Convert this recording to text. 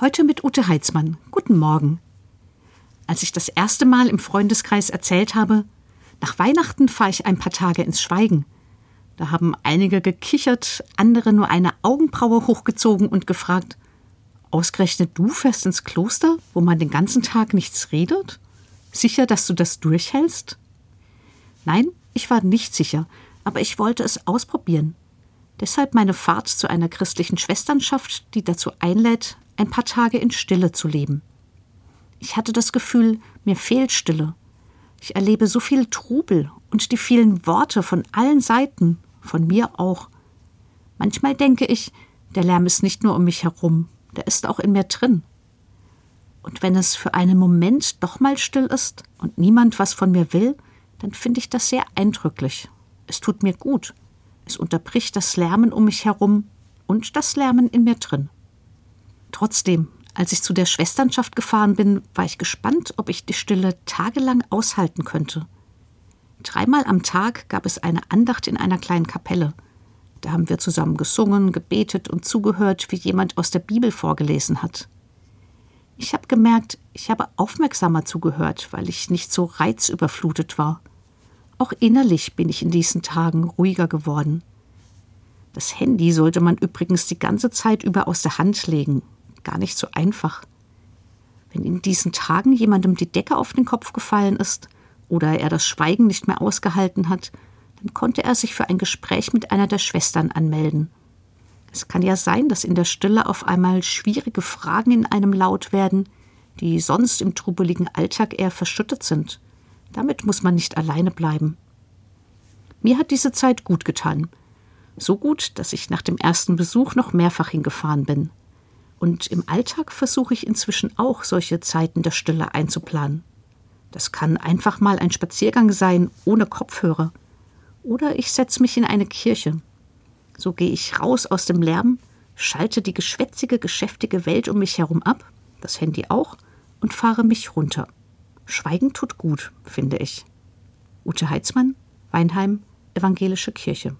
Heute mit Ute Heitzmann. Guten Morgen. Als ich das erste Mal im Freundeskreis erzählt habe, nach Weihnachten fahre ich ein paar Tage ins Schweigen. Da haben einige gekichert, andere nur eine Augenbraue hochgezogen und gefragt, ausgerechnet du fährst ins Kloster, wo man den ganzen Tag nichts redet? Sicher, dass du das durchhältst? Nein, ich war nicht sicher, aber ich wollte es ausprobieren. Deshalb meine Fahrt zu einer christlichen Schwesternschaft, die dazu einlädt, ein paar Tage in Stille zu leben. Ich hatte das Gefühl, mir fehlt Stille. Ich erlebe so viel Trubel und die vielen Worte von allen Seiten, von mir auch. Manchmal denke ich, der Lärm ist nicht nur um mich herum, der ist auch in mir drin. Und wenn es für einen Moment doch mal still ist und niemand was von mir will, dann finde ich das sehr eindrücklich. Es tut mir gut. Es unterbricht das Lärmen um mich herum und das Lärmen in mir drin. Trotzdem, als ich zu der Schwesternschaft gefahren bin, war ich gespannt, ob ich die Stille tagelang aushalten könnte. Dreimal am Tag gab es eine Andacht in einer kleinen Kapelle. Da haben wir zusammen gesungen, gebetet und zugehört, wie jemand aus der Bibel vorgelesen hat. Ich habe gemerkt, ich habe aufmerksamer zugehört, weil ich nicht so reizüberflutet war. Auch innerlich bin ich in diesen Tagen ruhiger geworden. Das Handy sollte man übrigens die ganze Zeit über aus der Hand legen, gar nicht so einfach. Wenn in diesen Tagen jemandem die Decke auf den Kopf gefallen ist oder er das Schweigen nicht mehr ausgehalten hat, dann konnte er sich für ein Gespräch mit einer der Schwestern anmelden. Es kann ja sein, dass in der Stille auf einmal schwierige Fragen in einem laut werden, die sonst im trubeligen Alltag eher verschüttet sind. Damit muss man nicht alleine bleiben. Mir hat diese Zeit gut getan. So gut, dass ich nach dem ersten Besuch noch mehrfach hingefahren bin. Und im Alltag versuche ich inzwischen auch solche Zeiten der Stille einzuplanen. Das kann einfach mal ein Spaziergang sein, ohne Kopfhörer. Oder ich setze mich in eine Kirche. So gehe ich raus aus dem Lärm, schalte die geschwätzige, geschäftige Welt um mich herum ab, das Handy auch, und fahre mich runter. Schweigen tut gut, finde ich. Ute Heitzmann, Weinheim, Evangelische Kirche.